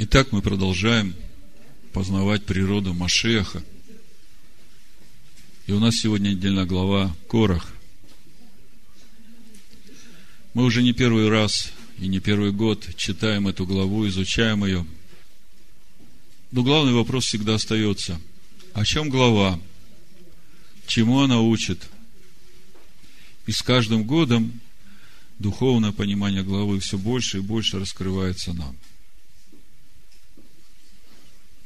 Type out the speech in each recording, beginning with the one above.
Итак, мы продолжаем познавать природу Машеха. И у нас сегодня отдельная глава Корах. Мы уже не первый раз и не первый год читаем эту главу, изучаем ее. Но главный вопрос всегда остается. О чем глава? Чему она учит? И с каждым годом духовное понимание главы все больше и больше раскрывается нам.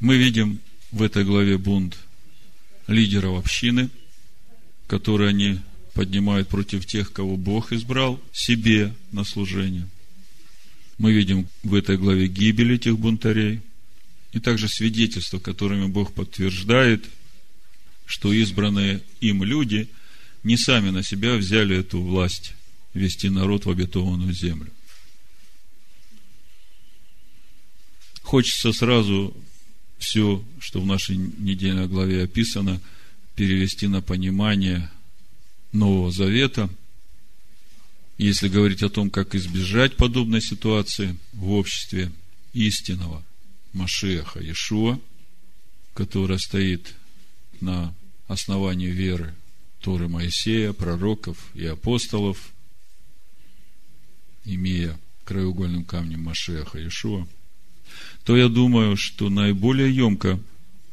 Мы видим в этой главе бунт лидеров общины, которые они поднимают против тех, кого Бог избрал себе на служение. Мы видим в этой главе гибель этих бунтарей и также свидетельства, которыми Бог подтверждает, что избранные им люди не сами на себя взяли эту власть вести народ в обетованную землю. Хочется сразу все, что в нашей недельной главе описано, перевести на понимание Нового Завета. Если говорить о том, как избежать подобной ситуации в обществе истинного Машеха Иешуа, которая стоит на основании веры Торы Моисея, пророков и апостолов, имея краеугольным камнем Машеха Иешуа, то я думаю, что наиболее емко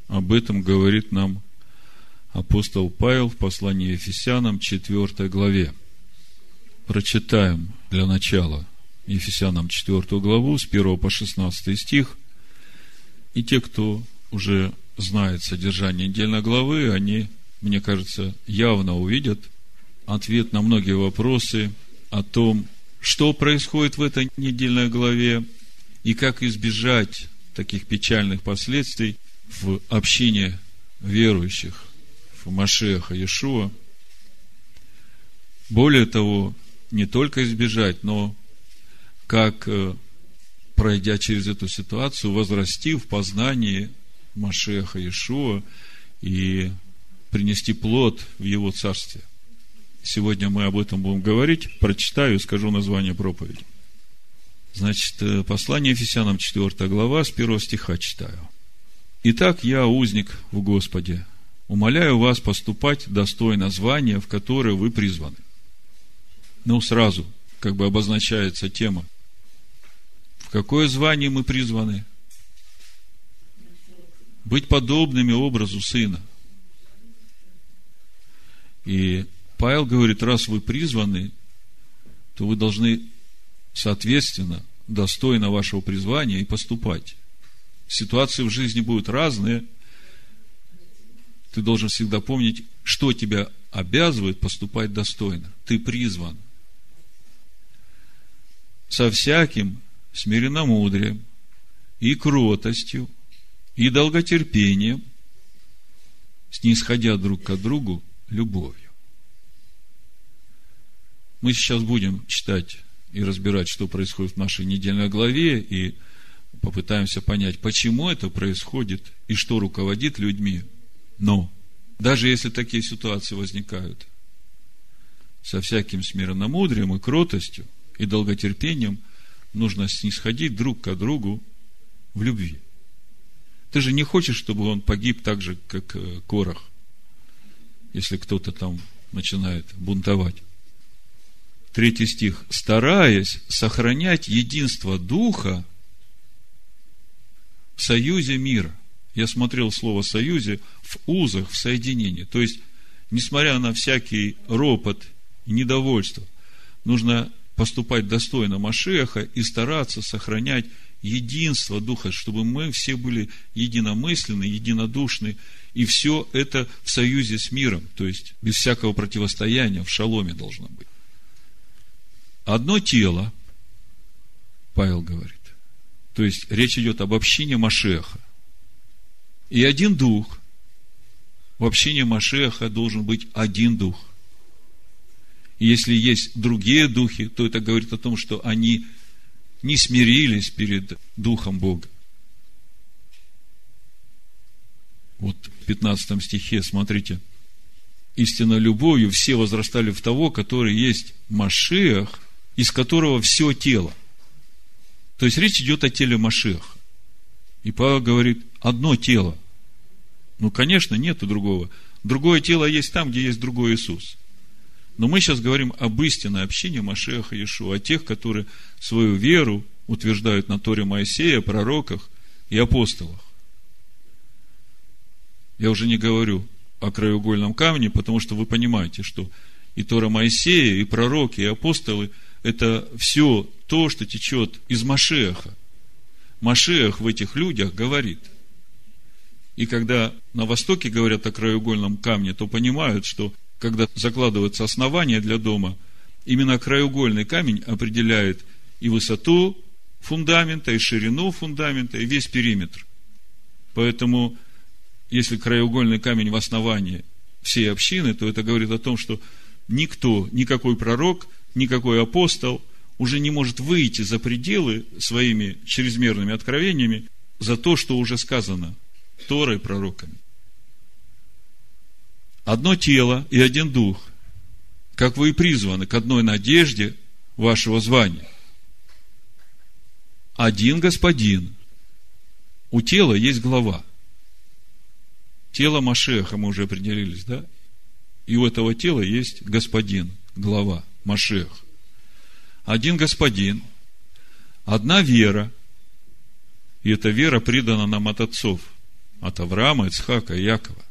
об этом говорит нам апостол Павел в послании Ефесянам 4 главе. Прочитаем для начала Ефесянам 4 главу с 1 по 16 стих. И те, кто уже знает содержание недельной главы, они, мне кажется, явно увидят ответ на многие вопросы о том, что происходит в этой недельной главе и как избежать таких печальных последствий в общине верующих в Машеха Иешуа. Более того, не только избежать, но как, э, пройдя через эту ситуацию, возрасти в познании Машеха Иешуа и принести плод в его царстве. Сегодня мы об этом будем говорить. Прочитаю и скажу название проповеди. Значит, э, послание Ефесянам 4 глава, с 1 стиха читаю. Итак, я узник в Господе, умоляю вас поступать достойно звания, в которое вы призваны. Ну, сразу, как бы обозначается тема. В какое звание мы призваны? Быть подобными образу Сына. И Павел говорит, раз вы призваны, то вы должны соответственно, достойно вашего призвания и поступать. Ситуации в жизни будут разные. Ты должен всегда помнить, что тебя обязывает поступать достойно. Ты призван. Со всяким смиренномудрием и кротостью и долготерпением, снисходя друг к другу любовью. Мы сейчас будем читать и разбирать, что происходит в нашей недельной главе, и попытаемся понять, почему это происходит и что руководит людьми. Но даже если такие ситуации возникают, со всяким смиренномудрием и кротостью и долготерпением нужно снисходить друг к другу в любви. Ты же не хочешь, чтобы он погиб так же, как э, Корах, если кто-то там начинает бунтовать третий стих, стараясь сохранять единство Духа в союзе мира. Я смотрел слово «союзе» в узах, в соединении. То есть, несмотря на всякий ропот и недовольство, нужно поступать достойно Машеха и стараться сохранять единство Духа, чтобы мы все были единомысленны, единодушны, и все это в союзе с миром, то есть без всякого противостояния, в шаломе должно быть одно тело, Павел говорит. То есть речь идет об общине Машеха. И один дух. В общине Машеха должен быть один дух. И если есть другие духи, то это говорит о том, что они не смирились перед Духом Бога. Вот в 15 стихе, смотрите, истинно любовью все возрастали в того, который есть Машех, из которого все тело. То есть речь идет о теле Машеха. И Павел говорит, одно тело. Ну, конечно, нету другого. Другое тело есть там, где есть другой Иисус. Но мы сейчас говорим об истинной общине Машеха Иешуа, о тех, которые свою веру утверждают на Торе Моисея, пророках и апостолах. Я уже не говорю о краеугольном камне, потому что вы понимаете, что и Тора Моисея, и пророки, и апостолы – это все то, что течет из Машеха. Машех в этих людях говорит. И когда на Востоке говорят о краеугольном камне, то понимают, что когда закладывается основание для дома, именно краеугольный камень определяет и высоту фундамента, и ширину фундамента, и весь периметр. Поэтому, если краеугольный камень в основании всей общины, то это говорит о том, что никто, никакой пророк, никакой апостол уже не может выйти за пределы своими чрезмерными откровениями за то, что уже сказано Торой пророками. Одно тело и один дух, как вы и призваны к одной надежде вашего звания. Один господин. У тела есть глава. Тело Машеха, мы уже определились, да? И у этого тела есть господин, глава, Машех один господин, одна вера, и эта вера придана нам от отцов, от Авраама, Ицхака и Якова.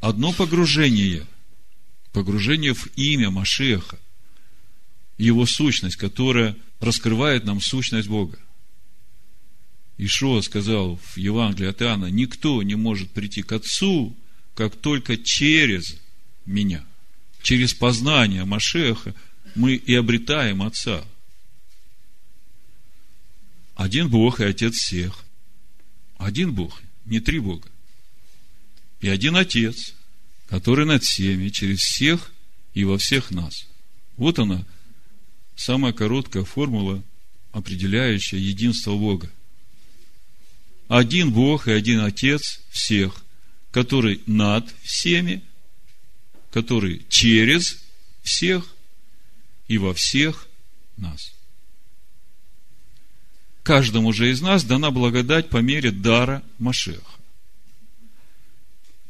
Одно погружение, погружение в имя Машеха, его сущность, которая раскрывает нам сущность Бога. Ишуа сказал в Евангелии от Иоанна, никто не может прийти к Отцу, как только через меня. Через познание Машеха мы и обретаем Отца. Один Бог и Отец всех. Один Бог, не три Бога. И один Отец, который над всеми, через всех и во всех нас. Вот она, самая короткая формула, определяющая единство Бога. Один Бог и один Отец всех, который над всеми, который через всех и во всех нас. Каждому же из нас дана благодать по мере дара Машеха.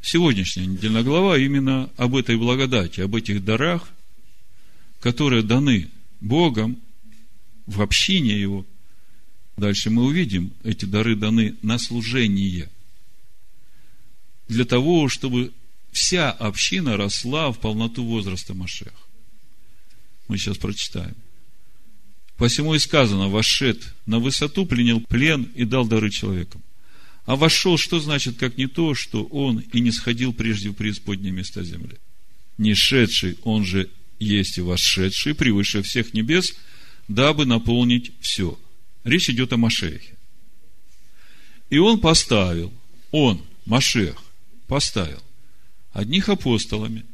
Сегодняшняя недельная глава именно об этой благодати, об этих дарах, которые даны Богом в общине Его. Дальше мы увидим, эти дары даны на служение. Для того, чтобы вся община росла в полноту возраста Машеха. Мы сейчас прочитаем. Посему и сказано, вошед на высоту, пленил плен и дал дары человекам. А вошел, что значит, как не то, что он и не сходил прежде в преисподние места земли. Не шедший, он же есть и вошедший превыше всех небес, дабы наполнить все. Речь идет о Машехе. И он поставил, он, Машех, поставил одних апостолами,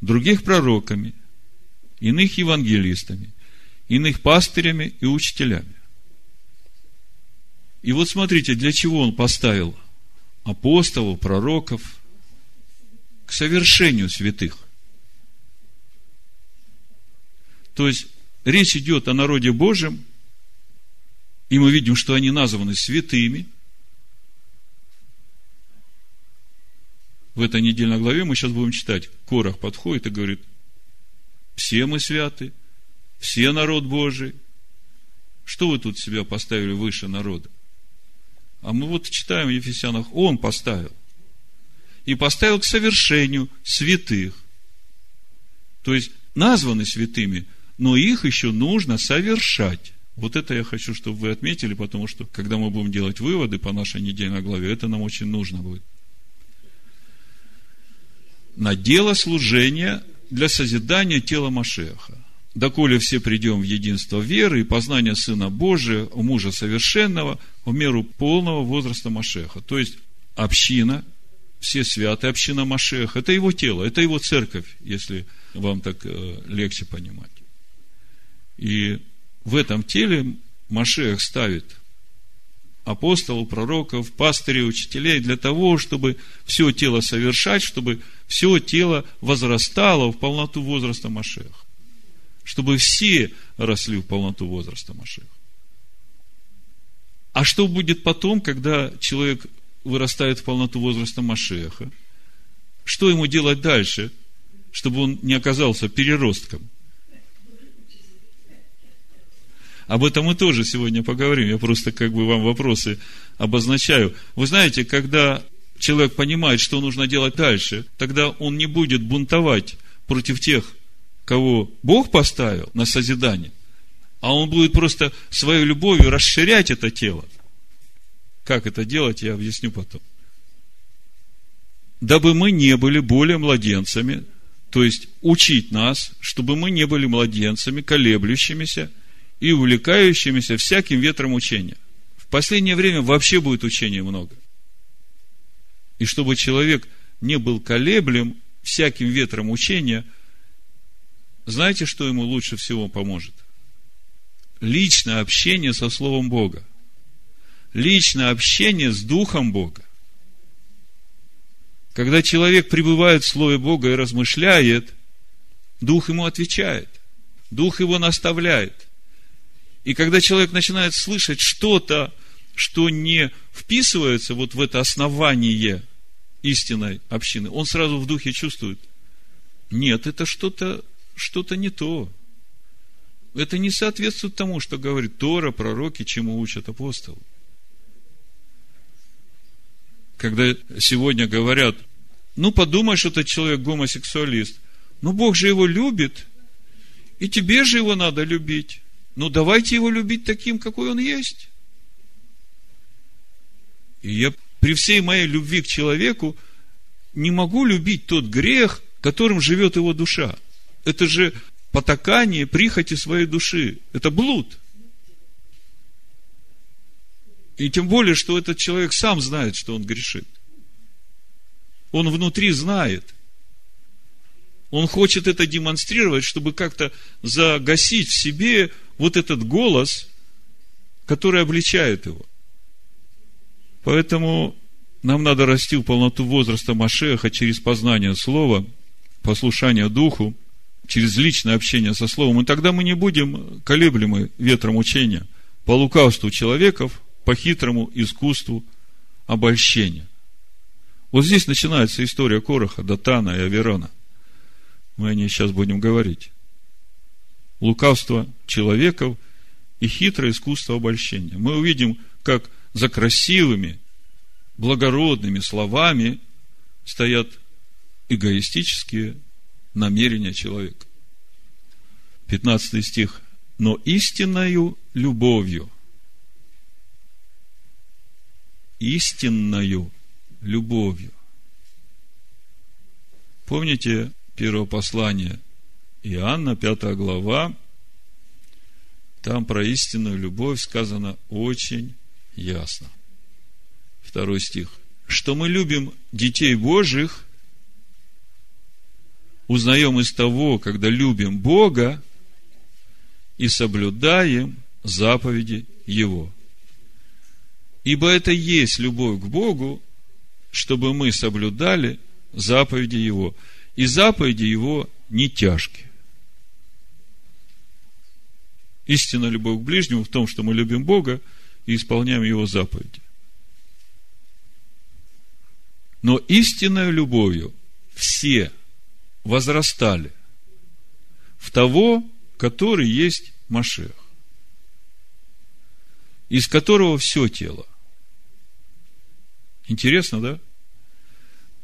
других пророками – иных евангелистами, иных пастырями и учителями. И вот смотрите, для чего он поставил апостолов, пророков к совершению святых. То есть, речь идет о народе Божьем, и мы видим, что они названы святыми. В этой недельной главе мы сейчас будем читать. Корах подходит и говорит – все мы святы, все народ Божий. Что вы тут себя поставили выше народа? А мы вот читаем в Ефесянах, Он поставил. И поставил к совершению святых. То есть, названы святыми, но их еще нужно совершать. Вот это я хочу, чтобы вы отметили, потому что, когда мы будем делать выводы по нашей недельной главе, это нам очень нужно будет. На дело служения для созидания тела Машеха. Доколе все придем в единство веры и познание Сына Божия, мужа совершенного, в меру полного возраста Машеха. То есть, община, все святые, община Машеха, это его тело, это его церковь, если вам так э, легче понимать. И в этом теле Машех ставит апостолов, пророков, пастырей, учителей для того, чтобы все тело совершать, чтобы все тело возрастало в полноту возраста Машеха. Чтобы все росли в полноту возраста Машеха. А что будет потом, когда человек вырастает в полноту возраста Машеха? Что ему делать дальше, чтобы он не оказался переростком? Об этом мы тоже сегодня поговорим. Я просто как бы вам вопросы обозначаю. Вы знаете, когда человек понимает, что нужно делать дальше, тогда он не будет бунтовать против тех, кого Бог поставил на созидание, а он будет просто своей любовью расширять это тело. Как это делать, я объясню потом. Дабы мы не были более младенцами, то есть учить нас, чтобы мы не были младенцами, колеблющимися и увлекающимися всяким ветром учения. В последнее время вообще будет учения много. И чтобы человек не был колеблем всяким ветром учения, знаете, что ему лучше всего поможет? Личное общение со Словом Бога. Личное общение с Духом Бога. Когда человек пребывает в Слове Бога и размышляет, Дух ему отвечает. Дух его наставляет. И когда человек начинает слышать что-то, что не вписывается вот в это основание истинной общины, он сразу в духе чувствует, нет, это что-то что-то не то. Это не соответствует тому, что говорит Тора, пророки, чему учат апостолы. Когда сегодня говорят, ну, подумай, что этот человек гомосексуалист. Ну, Бог же его любит, и тебе же его надо любить. Ну, давайте его любить таким, какой он есть. И я при всей моей любви к человеку не могу любить тот грех, которым живет его душа. Это же потакание прихоти своей души. Это блуд. И тем более, что этот человек сам знает, что он грешит. Он внутри знает. Он хочет это демонстрировать, чтобы как-то загасить в себе вот этот голос, который обличает его. Поэтому нам надо расти в полноту возраста Машеха через познание Слова, послушание Духу, через личное общение со Словом, и тогда мы не будем колеблемы ветром учения по лукавству человеков, по хитрому искусству обольщения. Вот здесь начинается история Короха, Датана и Аверона. Мы о ней сейчас будем говорить. Лукавство человеков и хитрое искусство обольщения. Мы увидим, как за красивыми, благородными словами стоят эгоистические намерения человека. 15 стих. Но истинною любовью, истинною любовью. Помните первое послание Иоанна, 5 глава, там про истинную любовь сказано очень ясно. Второй стих. Что мы любим детей Божьих узнаем из того, когда любим Бога и соблюдаем заповеди Его. Ибо это есть любовь к Богу, чтобы мы соблюдали заповеди Его. И заповеди Его не тяжкие. Истинная любовь к ближнему в том, что мы любим Бога и исполняем Его заповеди. Но истинной любовью все возрастали в того, который есть Машех, из которого все тело. Интересно, да?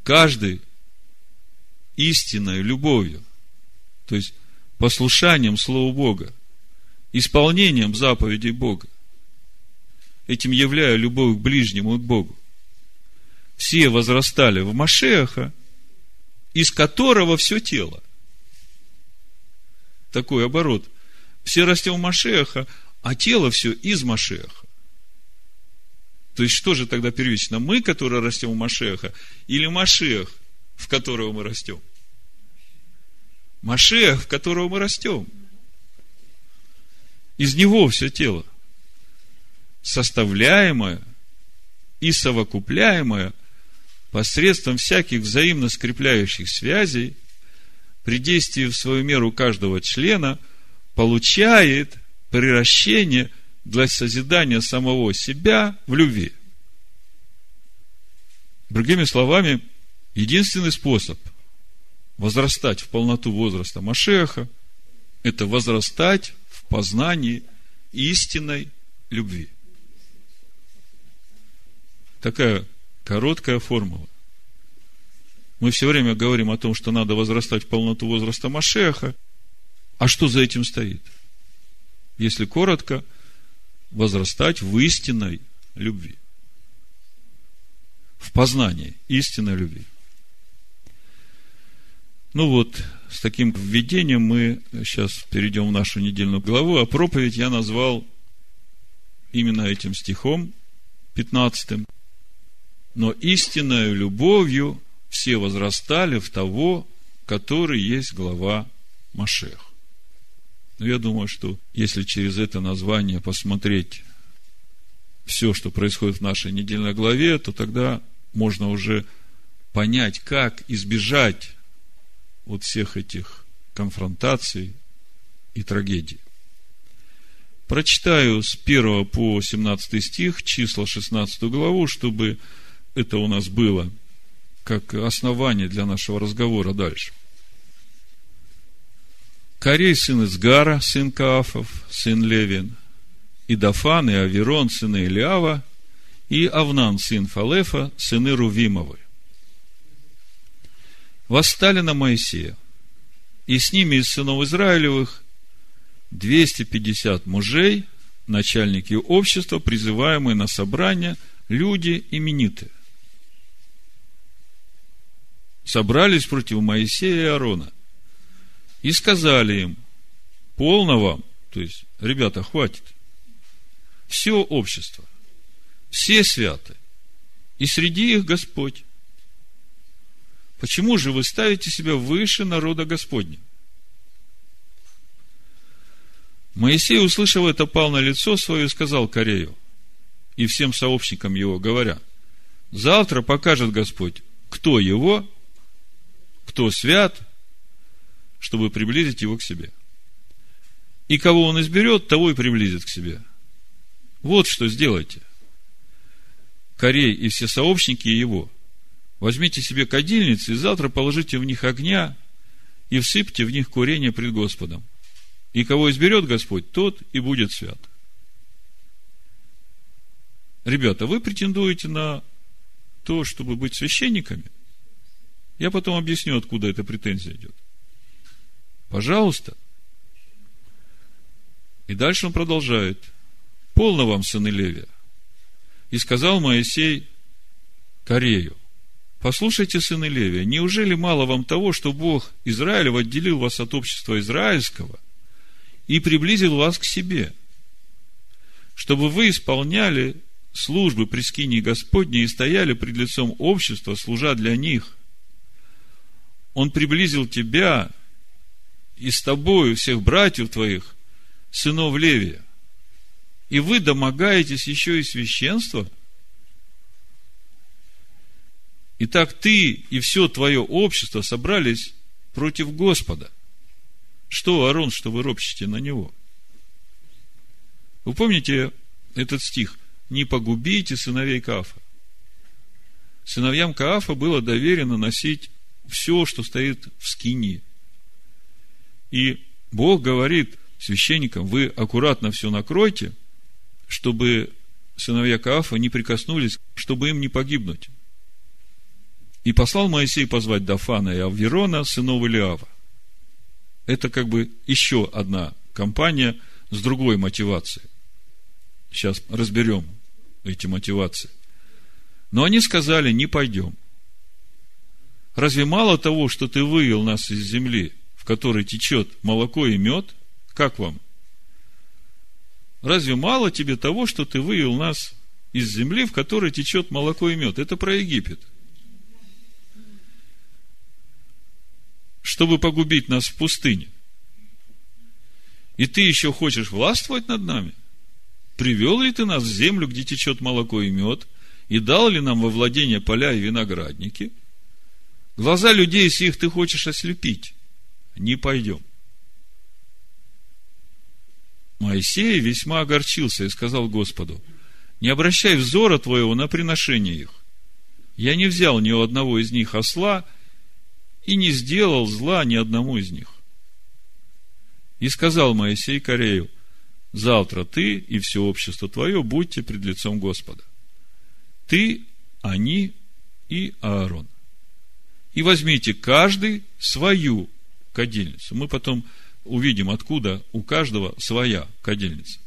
Каждый истинной любовью, то есть послушанием Слова Бога, исполнением заповедей Бога, этим являя любовь к ближнему и к Богу, все возрастали в Машеха, из которого все тело. Такой оборот. Все растем в Машеха, а тело все из Машеха. То есть, что же тогда первично? Мы, которые растем в Машеха, или Машех, в которого мы растем? Машех, в которого мы растем. Из него все тело. Составляемое и совокупляемое посредством всяких взаимно скрепляющих связей, при действии в свою меру каждого члена, получает приращение для созидания самого себя в любви. Другими словами, единственный способ возрастать в полноту возраста Машеха – это возрастать в познании истинной любви. Такая короткая формула. Мы все время говорим о том, что надо возрастать в полноту возраста Машеха. А что за этим стоит? Если коротко, возрастать в истинной любви. В познании истинной любви. Ну вот, с таким введением мы сейчас перейдем в нашу недельную главу, а проповедь я назвал именно этим стихом 15. Но истинной любовью все возрастали в того, который есть глава Машех. Но я думаю, что если через это название посмотреть все, что происходит в нашей недельной главе, то тогда можно уже понять, как избежать вот всех этих конфронтаций и трагедий. Прочитаю с 1 по 17 стих, числа 16 главу, чтобы это у нас было как основание для нашего разговора дальше. Корей, сын Изгара, сын Каафов, сын Левин, и Дафан, и Аверон, сыны Илиава, и Авнан, сын Фалефа, сыны Рувимовы. Восстали на Моисея, и с ними из сынов Израилевых 250 мужей, начальники общества, призываемые на собрание, люди именитые. Собрались против Моисея и Аарона – и сказали им, полно вам, то есть, ребята, хватит. Все общество, все святы, и среди их Господь. Почему же вы ставите себя выше народа Господня? Моисей, услышав это, пал на лицо свое и сказал Корею и всем сообщникам его, говоря, завтра покажет Господь, кто его, кто свят, чтобы приблизить его к себе. И кого он изберет, того и приблизит к себе. Вот что сделайте. Корей и все сообщники его. Возьмите себе кадильницы и завтра положите в них огня и всыпьте в них курение пред Господом. И кого изберет Господь, тот и будет свят. Ребята, вы претендуете на то, чтобы быть священниками? Я потом объясню, откуда эта претензия идет. Пожалуйста. И дальше он продолжает. Полно вам, сыны Левия. И сказал Моисей Корею, послушайте, сыны Левия, неужели мало вам того, что Бог Израилев отделил вас от общества израильского и приблизил вас к себе, чтобы вы исполняли службы при скинии Господней и стояли пред лицом общества, служа для них. Он приблизил тебя и с тобою всех братьев твоих, сынов Левия, и вы домогаетесь еще и священства? Итак, ты и все твое общество собрались против Господа. Что, Аарон, что вы ропщите на него? Вы помните этот стих? Не погубите сыновей Каафа. Сыновьям Каафа было доверено носить все, что стоит в скине – и Бог говорит священникам, вы аккуратно все накройте, чтобы сыновья Каафа не прикоснулись, чтобы им не погибнуть. И послал Моисей позвать Дафана и Авверона, сынов Илиава. Это как бы еще одна компания с другой мотивацией. Сейчас разберем эти мотивации. Но они сказали, не пойдем. Разве мало того, что ты вывел нас из земли, в которой течет молоко и мед, как вам? Разве мало тебе того, что ты вывел нас из земли, в которой течет молоко и мед? Это про Египет. Чтобы погубить нас в пустыне. И ты еще хочешь властвовать над нами? Привел ли ты нас в землю, где течет молоко и мед, и дал ли нам во владение поля и виноградники? Глаза людей сих ты хочешь ослепить не пойдем. Моисей весьма огорчился и сказал Господу, не обращай взора твоего на приношение их. Я не взял ни у одного из них осла и не сделал зла ни одному из них. И сказал Моисей Корею, завтра ты и все общество твое будьте пред лицом Господа. Ты, они и Аарон. И возьмите каждый свою кадильницу. Мы потом увидим, откуда у каждого своя кадильница.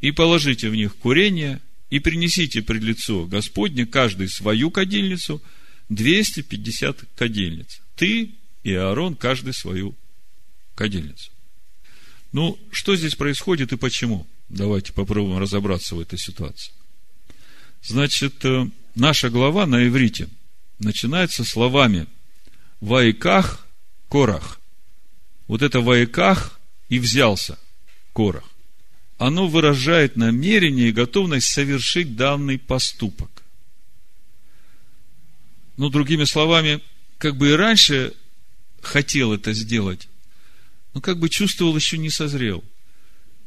И положите в них курение, и принесите пред лицо Господне каждый свою кадильницу, 250 кадильниц. Ты и Аарон каждый свою кадильницу. Ну, что здесь происходит и почему? Давайте попробуем разобраться в этой ситуации. Значит, э, наша глава на иврите начинается словами «Вайках Корах». Вот это «Вайках» и взялся Корах. Оно выражает намерение и готовность совершить данный поступок. Ну, другими словами, как бы и раньше хотел это сделать, но как бы чувствовал, еще не созрел.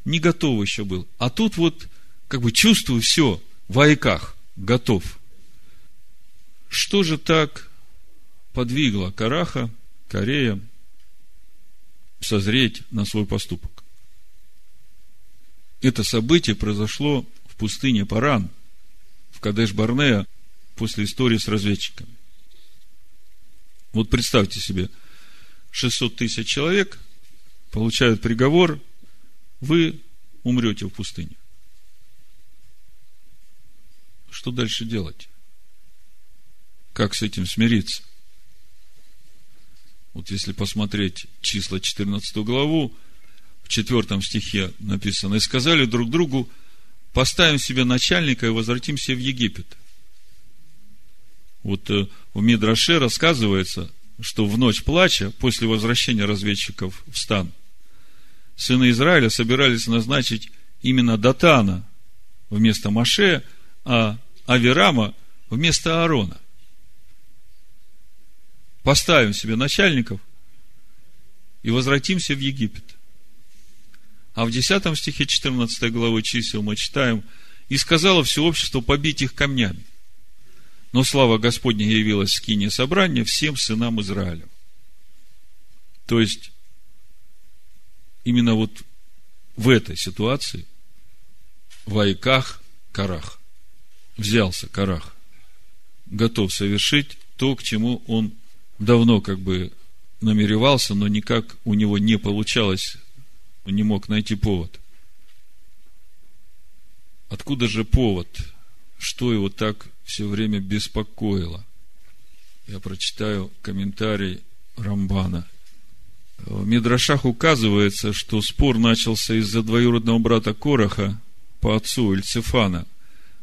Не готов еще был. А тут вот, как бы чувствую, все, в айках, готов. Что же так подвигло Караха, Корея, созреть на свой поступок? Это событие произошло в пустыне Паран, в Кадеш-Барнеа, после истории с разведчиками. Вот представьте себе, 600 тысяч человек получают приговор, вы умрете в пустыне. Что дальше делать? Как с этим смириться? Вот если посмотреть числа 14 главу, в 4 стихе написано, «И сказали друг другу, поставим себе начальника и возвратимся в Египет». Вот э, в Мидраше рассказывается, что в ночь плача, после возвращения разведчиков в стан, сыны Израиля собирались назначить именно Датана вместо Маше, а Авирама вместо Аарона. Поставим себе начальников и возвратимся в Египет. А в 10 стихе 14 главы чисел мы читаем, «И сказала все общество побить их камнями. Но слава Господня явилась в скине собрания всем сынам Израиля. То есть, именно вот в этой ситуации в Айках Карах взялся Карах, готов совершить то, к чему он давно как бы намеревался, но никак у него не получалось, он не мог найти повод. Откуда же повод? Что его так все время беспокоило? Я прочитаю комментарий Рамбана. В Мидрашах указывается, что спор начался из-за двоюродного брата Короха по отцу Ильцефана,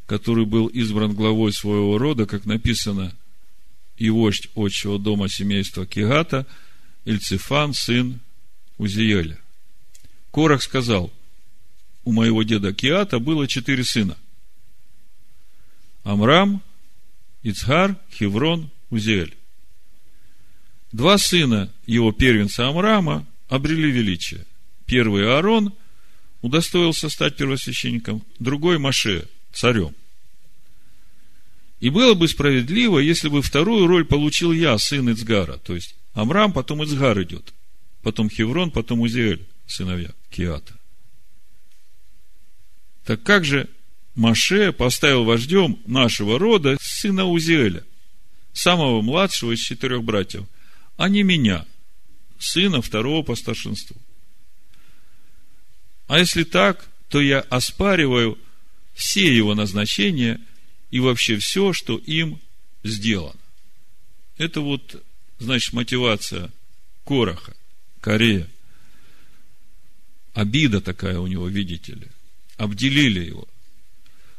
который был избран главой своего рода, как написано – и вождь отчего дома семейства Кигата, Ильцифан, сын Узиеля. Корах сказал, у моего деда Киата было четыре сына. Амрам, Ицхар, Хеврон, Узиэль. Два сына его первенца Амрама обрели величие. Первый Аарон удостоился стать первосвященником, другой Маше, царем – и было бы справедливо, если бы вторую роль получил я, сын Ицгара. То есть Амрам, потом Ицгар идет. Потом Хеврон, потом Узиэль, сыновья Киата. Так как же Маше поставил вождем нашего рода сына Узиэля, самого младшего из четырех братьев, а не меня, сына второго по старшинству? А если так, то я оспариваю все его назначения и вообще все, что им сделано. Это вот, значит, мотивация Короха, Корея. Обида такая у него, видите ли. Обделили его.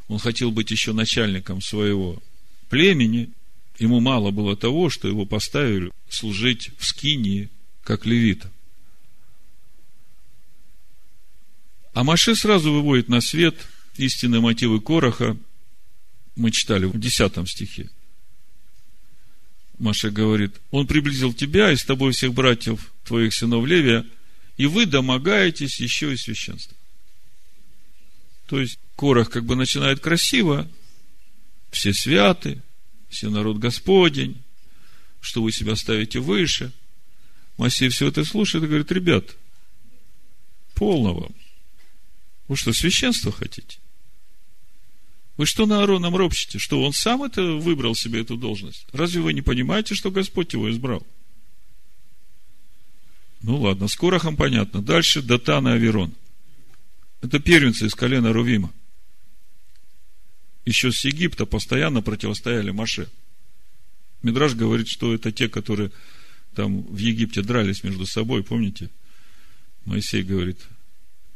Он хотел быть еще начальником своего племени. Ему мало было того, что его поставили служить в Скинии, как левита. А Маше сразу выводит на свет истинные мотивы Короха – мы читали в 10 стихе. Маша говорит, он приблизил тебя и с тобой всех братьев твоих сынов Левия, и вы домогаетесь еще и священства. То есть, Корах как бы начинает красиво, все святы, все народ Господень, что вы себя ставите выше. Моисей все это слушает и говорит, ребят, полно вам. Вы что, священство хотите? Вы что на Аароном ропщите? Что, он сам это выбрал себе эту должность? Разве вы не понимаете, что Господь его избрал? Ну ладно, с Корохом понятно. Дальше Датан и Аверон. Это первенцы из колена Рувима. Еще с Египта постоянно противостояли Маше. Мидраж говорит, что это те, которые там в Египте дрались между собой, помните? Моисей говорит,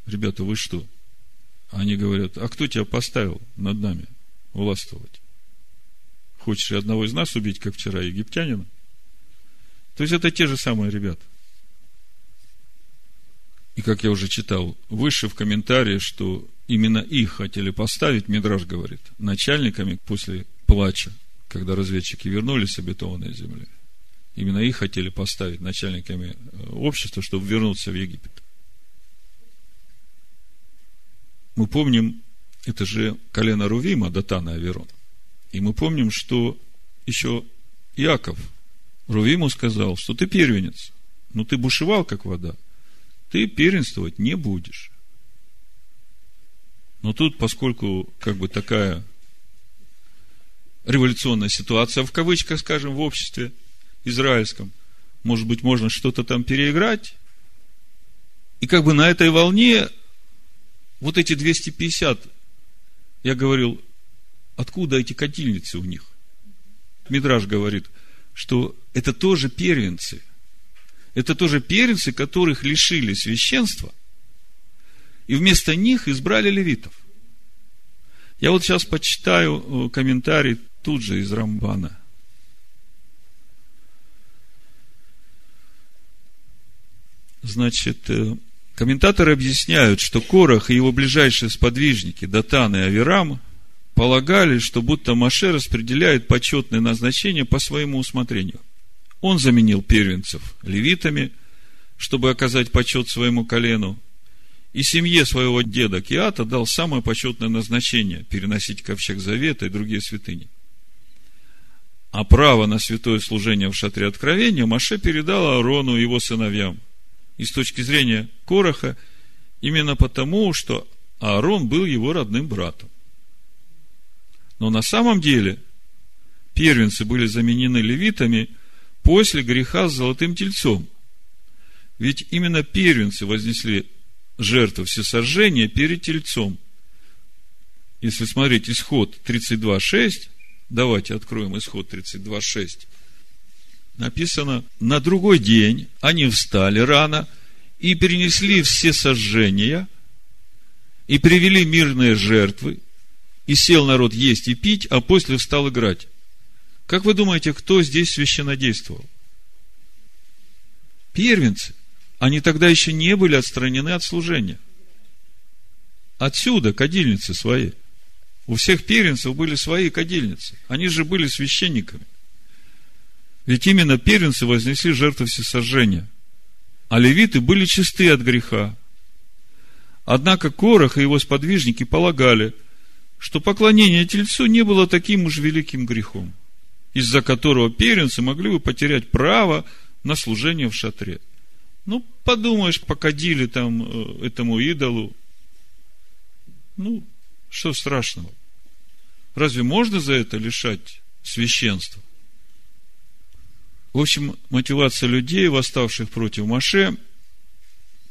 ребята, вы что? Они говорят, а кто тебя поставил над нами властвовать? Хочешь одного из нас убить, как вчера египтянина? То есть это те же самые ребята. И как я уже читал выше в комментарии, что именно их хотели поставить, Мидраж говорит, начальниками после плача, когда разведчики вернулись с обетованной земли. Именно их хотели поставить начальниками э, общества, чтобы вернуться в Египет. Мы помним, это же колено Рувима, Датана и Аверон. И мы помним, что еще Иаков Рувиму сказал, что ты первенец, но ты бушевал, как вода – ты первенствовать не будешь. Но тут, поскольку как бы такая революционная ситуация, в кавычках, скажем, в обществе израильском, может быть, можно что-то там переиграть, и как бы на этой волне вот эти 250, я говорил, откуда эти котельницы у них? Мидраж говорит, что это тоже первенцы – это тоже первенцы, которых лишили священства, и вместо них избрали левитов. Я вот сейчас почитаю э, комментарий тут же из Рамбана. Значит, э, комментаторы объясняют, что Корах и его ближайшие сподвижники, Датан и Авирам, полагали, что будто Маше распределяет почетные назначения по своему усмотрению – он заменил первенцев левитами, чтобы оказать почет своему колену, и семье своего деда Киата дал самое почетное назначение – переносить ковчег завета и другие святыни. А право на святое служение в шатре откровения Маше передал Аарону и его сыновьям. И с точки зрения Короха, именно потому, что Аарон был его родным братом. Но на самом деле первенцы были заменены левитами – после греха с золотым тельцом. Ведь именно первенцы вознесли жертву всесожжения перед тельцом. Если смотреть исход 32.6, давайте откроем исход 32.6, написано, на другой день они встали рано и перенесли все сожжения, и привели мирные жертвы, и сел народ есть и пить, а после встал играть. Как вы думаете, кто здесь священнодействовал? Первенцы. Они тогда еще не были отстранены от служения. Отсюда кадильницы свои. У всех первенцев были свои кадильницы. Они же были священниками. Ведь именно первенцы вознесли жертву всесожжения. А левиты были чисты от греха. Однако Корах и его сподвижники полагали, что поклонение Тельцу не было таким уж великим грехом из-за которого первенцы могли бы потерять право на служение в шатре. Ну, подумаешь, покадили там э, этому идолу. Ну, что страшного? Разве можно за это лишать священства? В общем, мотивация людей, восставших против Маше,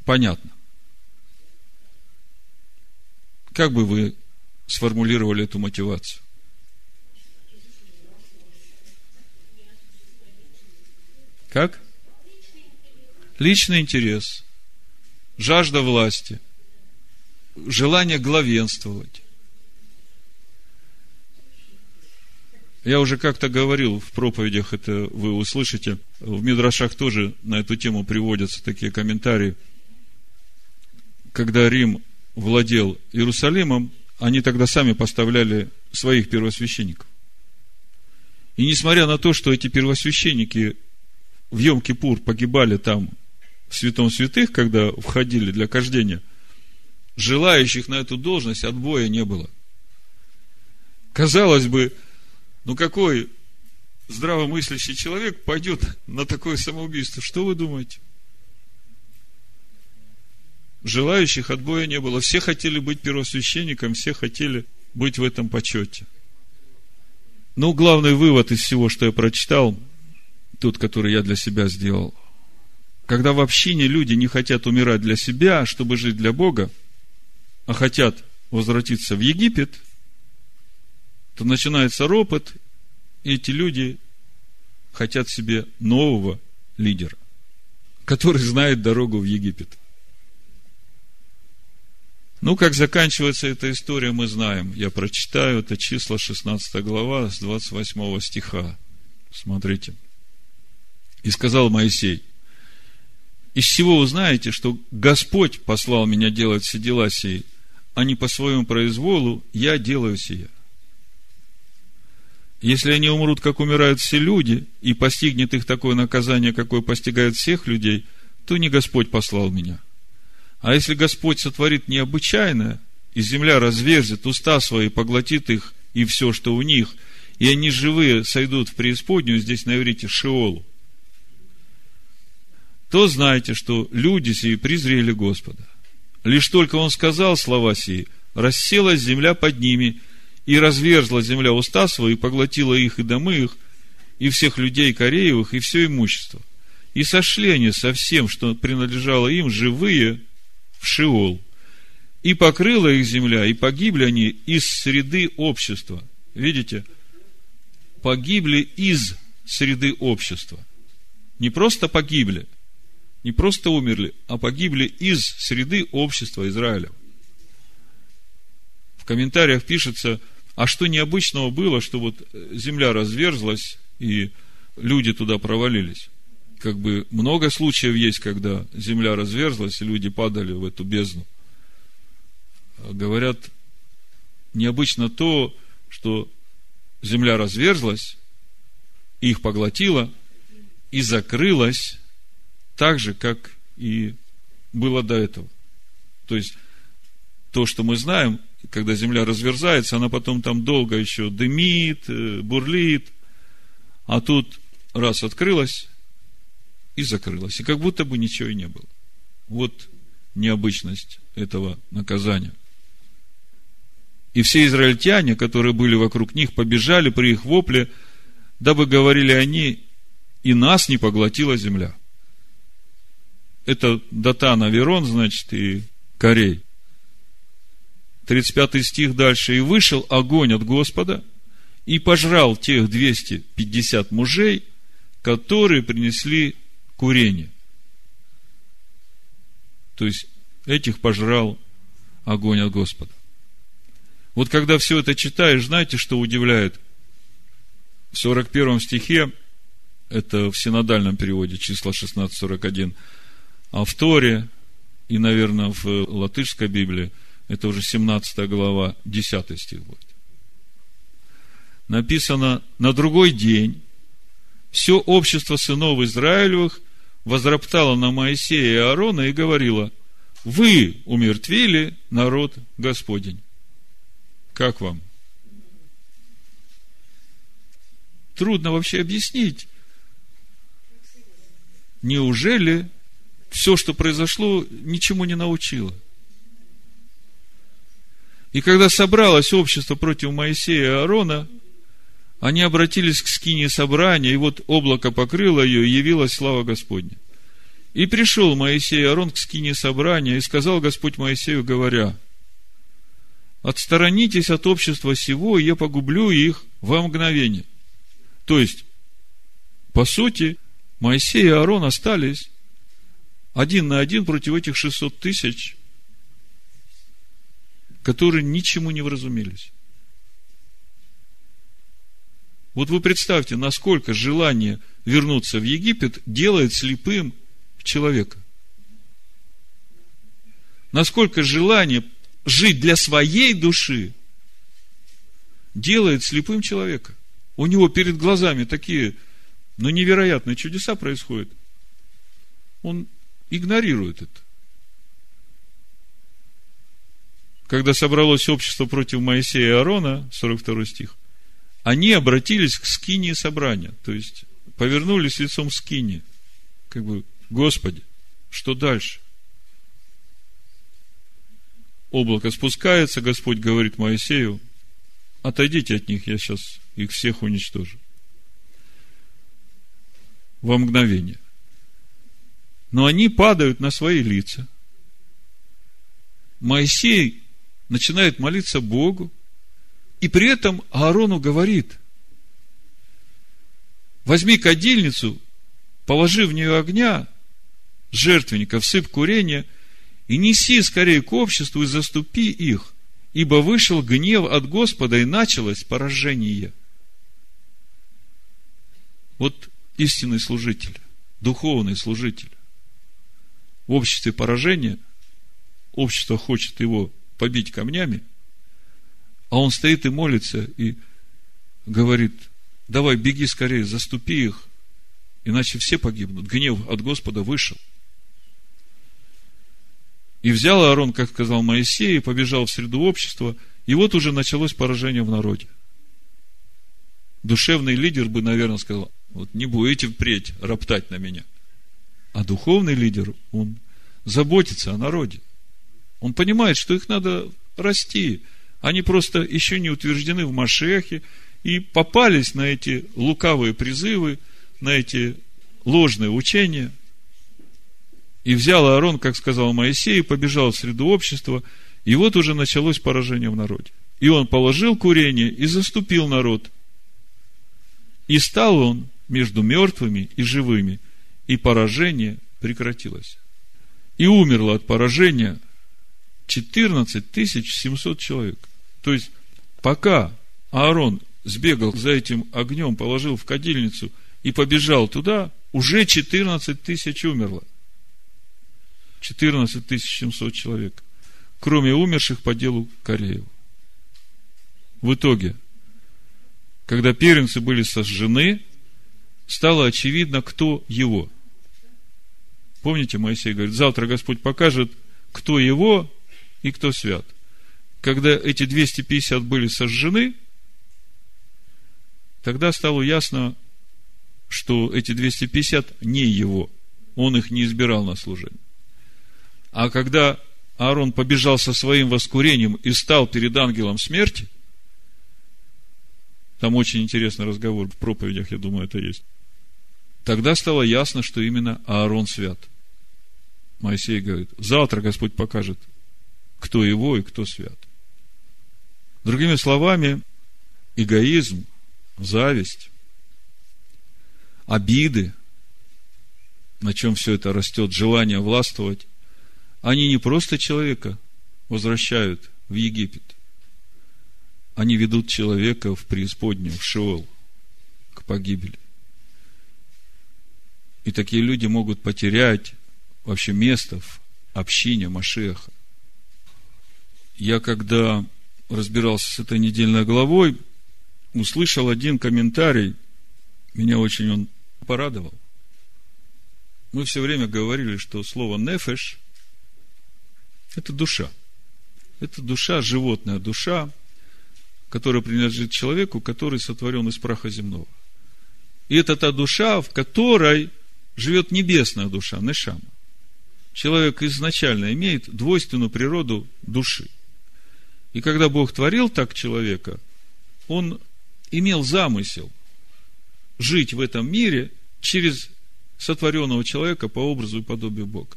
понятна. Как бы вы сформулировали эту мотивацию? Как? Личный интерес, жажда власти, желание главенствовать. Я уже как-то говорил в проповедях, это вы услышите, в Мидрашах тоже на эту тему приводятся такие комментарии. Когда Рим владел Иерусалимом, они тогда сами поставляли своих первосвященников. И несмотря на то, что эти первосвященники в Йом-Кипур погибали там в святом святых, когда входили для кождения, желающих на эту должность отбоя не было. Казалось бы, ну какой здравомыслящий человек пойдет на такое самоубийство? Что вы думаете? Желающих отбоя не было. Все хотели быть первосвященником, все хотели быть в этом почете. Ну, главный вывод из всего, что я прочитал, тот, который я для себя сделал. Когда в общине люди не хотят умирать для себя, чтобы жить для Бога, а хотят возвратиться в Египет, то начинается ропот, и эти люди хотят себе нового лидера, который знает дорогу в Египет. Ну, как заканчивается эта история, мы знаем. Я прочитаю, это числа 16 глава с 28 стиха. Смотрите. И сказал Моисей, из чего вы знаете, что Господь послал меня делать все дела сии, а не по своему произволу я делаю сие. Если они умрут, как умирают все люди, и постигнет их такое наказание, какое постигает всех людей, то не Господь послал меня – а если Господь сотворит необычайное, и земля разверзет уста свои, поглотит их и все, что у них, и они живые сойдут в преисподнюю, здесь на иврите Шеолу, то знайте, что люди сии презрели Господа. Лишь только Он сказал слова сии, расселась земля под ними, и разверзла земля уста свои, и поглотила их и домы их, и всех людей Кореевых, и все имущество. И сошли они со всем, что принадлежало им, живые, в Шиол. И покрыла их земля, и погибли они из среды общества. Видите? Погибли из среды общества. Не просто погибли, не просто умерли, а погибли из среды общества Израиля. В комментариях пишется, а что необычного было, что вот земля разверзлась, и люди туда провалились как бы много случаев есть, когда земля разверзлась, и люди падали в эту бездну. Говорят, необычно то, что земля разверзлась, их поглотила и закрылась так же, как и было до этого. То есть, то, что мы знаем, когда земля разверзается, она потом там долго еще дымит, э, бурлит, а тут раз открылась, и закрылась. И как будто бы ничего и не было. Вот необычность этого наказания. И все израильтяне, которые были вокруг них, побежали при их вопле, дабы говорили они, и нас не поглотила земля. Это Датан Аверон, значит, и Корей. 35 стих дальше. «И вышел огонь от Господа, и пожрал тех 250 мужей, которые принесли курение. То есть, этих пожрал огонь от Господа. Вот когда все это читаешь, знаете, что удивляет? В 41 стихе, это в синодальном переводе, числа 16.41, а в Торе и, наверное, в латышской Библии, это уже 17 глава, 10 стих будет. Написано, на другой день все общество сынов Израилевых – возроптала на Моисея и Аарона и говорила, вы умертвили народ Господень. Как вам? Трудно вообще объяснить. Неужели все, что произошло, ничему не научило? И когда собралось общество против Моисея и Аарона, они обратились к скине собрания, и вот облако покрыло ее, и явилась слава Господня. И пришел Моисей и Аарон к скине собрания, и сказал Господь Моисею, говоря, «Отсторонитесь от общества сего, и я погублю их во мгновение». То есть, по сути, Моисей и Аарон остались один на один против этих 600 тысяч, которые ничему не вразумелись. Вот вы представьте, насколько желание вернуться в Египет делает слепым человека. Насколько желание жить для своей души делает слепым человека. У него перед глазами такие, ну, невероятные чудеса происходят. Он игнорирует это. Когда собралось общество против Моисея и Аарона, 42 стих, они обратились к скинии собрания, то есть повернулись лицом к скинии. Как бы, Господи, что дальше? Облако спускается, Господь говорит Моисею, отойдите от них, я сейчас их всех уничтожу. Во мгновение. Но они падают на свои лица. Моисей начинает молиться Богу, и при этом Аарону говорит, возьми кадильницу, положи в нее огня, жертвенника, всыпь курение, и неси скорее к обществу и заступи их, ибо вышел гнев от Господа, и началось поражение. Вот истинный служитель, духовный служитель. В обществе поражения общество хочет его побить камнями, а он стоит и молится, и говорит, давай, беги скорее, заступи их, иначе все погибнут. Гнев от Господа вышел. И взял Аарон, как сказал Моисей, и побежал в среду общества, и вот уже началось поражение в народе. Душевный лидер бы, наверное, сказал, вот не будете впредь роптать на меня. А духовный лидер, он заботится о народе. Он понимает, что их надо расти. Они просто еще не утверждены в Машехе и попались на эти лукавые призывы, на эти ложные учения. И взял Аарон, как сказал Моисей, побежал в среду общества, и вот уже началось поражение в народе. И он положил курение и заступил народ. И стал он между мертвыми и живыми, и поражение прекратилось. И умерло от поражения 14 700 человек. То есть, пока Аарон сбегал за этим огнем, положил в кадильницу и побежал туда, уже 14 тысяч умерло. 14 700 человек. Кроме умерших по делу Кореева. В итоге, когда первенцы были сожжены, стало очевидно, кто его. Помните, Моисей говорит, завтра Господь покажет, кто его и кто свят. Когда эти 250 были сожжены, тогда стало ясно, что эти 250 не его. Он их не избирал на служение. А когда Аарон побежал со своим воскурением и стал перед ангелом смерти, там очень интересный разговор в проповедях, я думаю, это есть. Тогда стало ясно, что именно Аарон свят. Моисей говорит, завтра Господь покажет, кто его и кто свят. Другими словами, эгоизм, зависть, обиды, на чем все это растет, желание властвовать, они не просто человека возвращают в Египет, они ведут человека в преисподнюю, в Шеол, к погибели. И такие люди могут потерять вообще место в общине Машеха. Я когда разбирался с этой недельной главой, услышал один комментарий, меня очень он порадовал. Мы все время говорили, что слово «нефеш» – это душа. Это душа, животная душа, которая принадлежит человеку, который сотворен из праха земного. И это та душа, в которой живет небесная душа, Нешама. Человек изначально имеет двойственную природу души – и когда Бог творил так человека, он имел замысел жить в этом мире через сотворенного человека по образу и подобию Бога.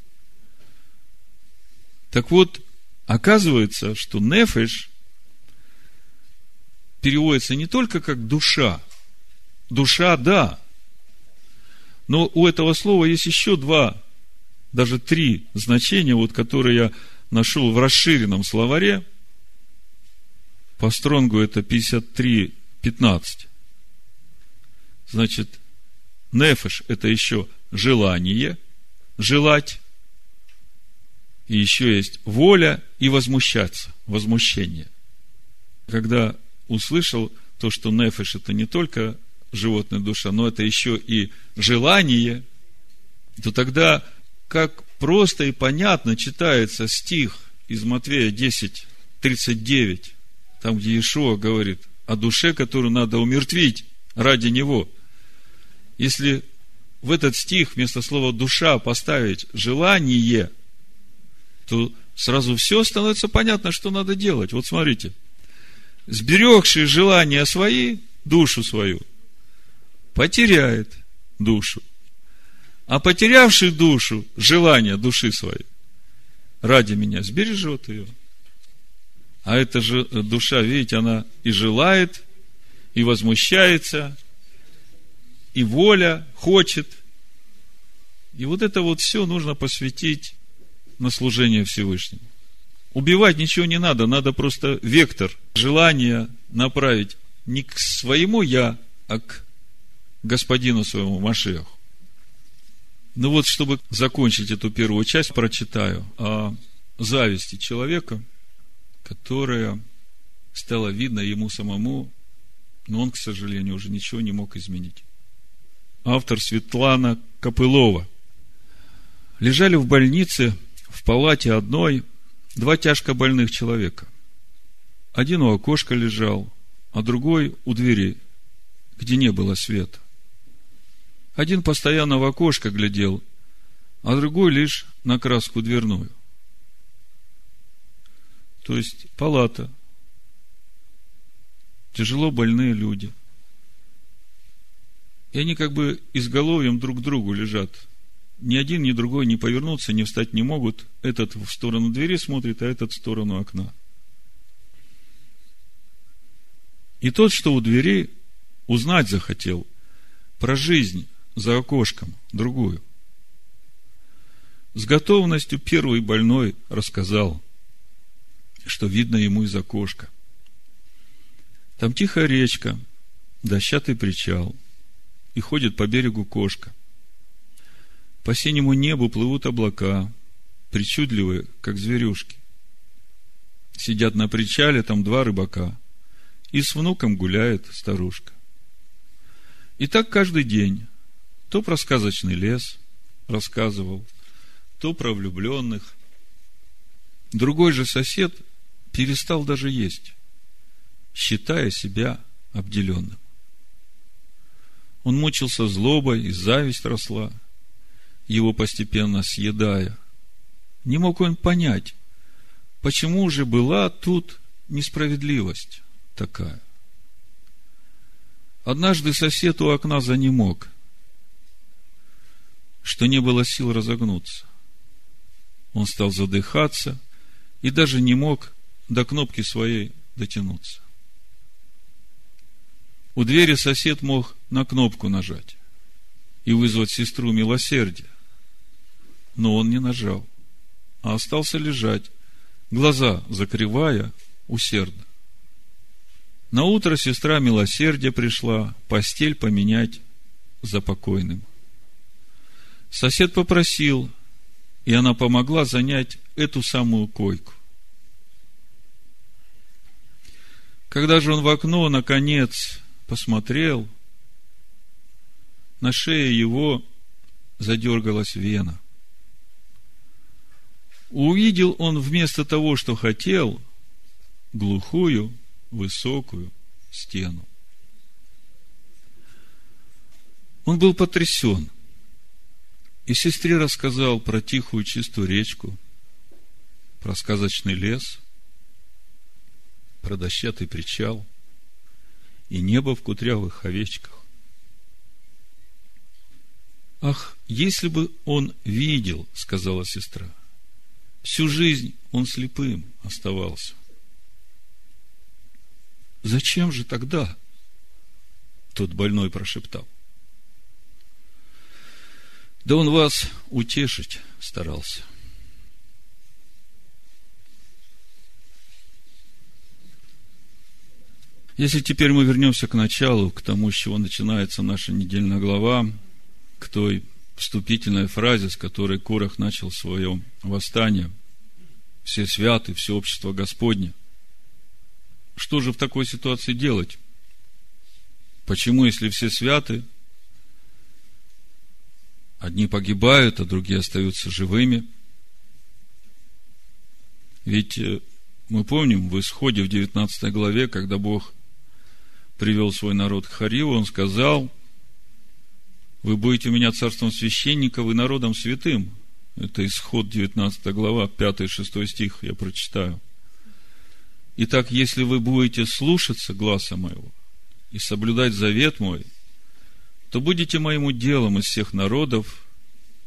Так вот, оказывается, что нефеш переводится не только как душа. Душа, да. Но у этого слова есть еще два, даже три значения, вот, которые я нашел в расширенном словаре – по стронгу это 53.15. Значит, нефеш – это еще желание, желать. И еще есть воля и возмущаться, возмущение. Когда услышал то, что нефеш – это не только животная душа, но это еще и желание, то тогда как просто и понятно читается стих из Матвея 10, 39, там, где Иешуа говорит о душе, которую надо умертвить ради него. Если в этот стих вместо слова душа поставить желание, то сразу все становится понятно, что надо делать. Вот смотрите. Сберегший желания свои, душу свою, потеряет душу. А потерявший душу, желание души своей, ради меня сбережет ее. А эта же душа, видите, она и желает, и возмущается, и воля хочет. И вот это вот все нужно посвятить на служение Всевышнему. Убивать ничего не надо, надо просто вектор желания направить не к своему я, а к господину своему Машеху. Ну вот, чтобы закончить эту первую часть, прочитаю о зависти человека, которая стала видна ему самому, но он, к сожалению, уже ничего не мог изменить автор Светлана Копылова. Лежали в больнице в палате одной два тяжко больных человека. Один у окошка лежал, а другой у двери, где не было света. Один постоянно в окошко глядел, а другой лишь на краску дверную. То есть палата, тяжело больные люди – и они как бы изголовьем друг к другу лежат. Ни один, ни другой не повернуться, не встать не могут. Этот в сторону двери смотрит, а этот в сторону окна. И тот, что у двери, узнать захотел про жизнь за окошком, другую. С готовностью первый больной рассказал, что видно ему из окошка. Там тихая речка, дощатый причал – и ходит по берегу кошка. По синему небу плывут облака, причудливые, как зверюшки. Сидят на причале там два рыбака, и с внуком гуляет старушка. И так каждый день. То про сказочный лес рассказывал, то про влюбленных. Другой же сосед перестал даже есть, считая себя обделенным. Он мучился злобой, и зависть росла, его постепенно съедая. Не мог он понять, почему же была тут несправедливость такая. Однажды сосед у окна занемог, что не было сил разогнуться. Он стал задыхаться и даже не мог до кнопки своей дотянуться. У двери сосед мог на кнопку нажать и вызвать сестру милосердия. Но он не нажал, а остался лежать, глаза закрывая усердно. На утро сестра милосердия пришла постель поменять за покойным. Сосед попросил, и она помогла занять эту самую койку. Когда же он в окно, наконец, посмотрел, на шее его задергалась вена. Увидел он вместо того, что хотел, глухую, высокую стену. Он был потрясен. И сестре рассказал про тихую чистую речку, про сказочный лес, про дощатый причал – и небо в кутрявых овечках. Ах, если бы он видел, сказала сестра, всю жизнь он слепым оставался. Зачем же тогда? Тот больной прошептал. Да он вас утешить старался. Если теперь мы вернемся к началу, к тому, с чего начинается наша недельная глава, к той вступительной фразе, с которой Корах начал свое восстание. Все святы, все общество Господне. Что же в такой ситуации делать? Почему, если все святы, одни погибают, а другие остаются живыми? Ведь э, Мы помним в исходе в 19 главе, когда Бог привел свой народ к Хариву, Он сказал, вы будете у меня царством священников и народом святым. Это исход 19 глава, 5-6 стих, я прочитаю. Итак, если вы будете слушаться гласа моего и соблюдать завет мой, то будете моему делом из всех народов,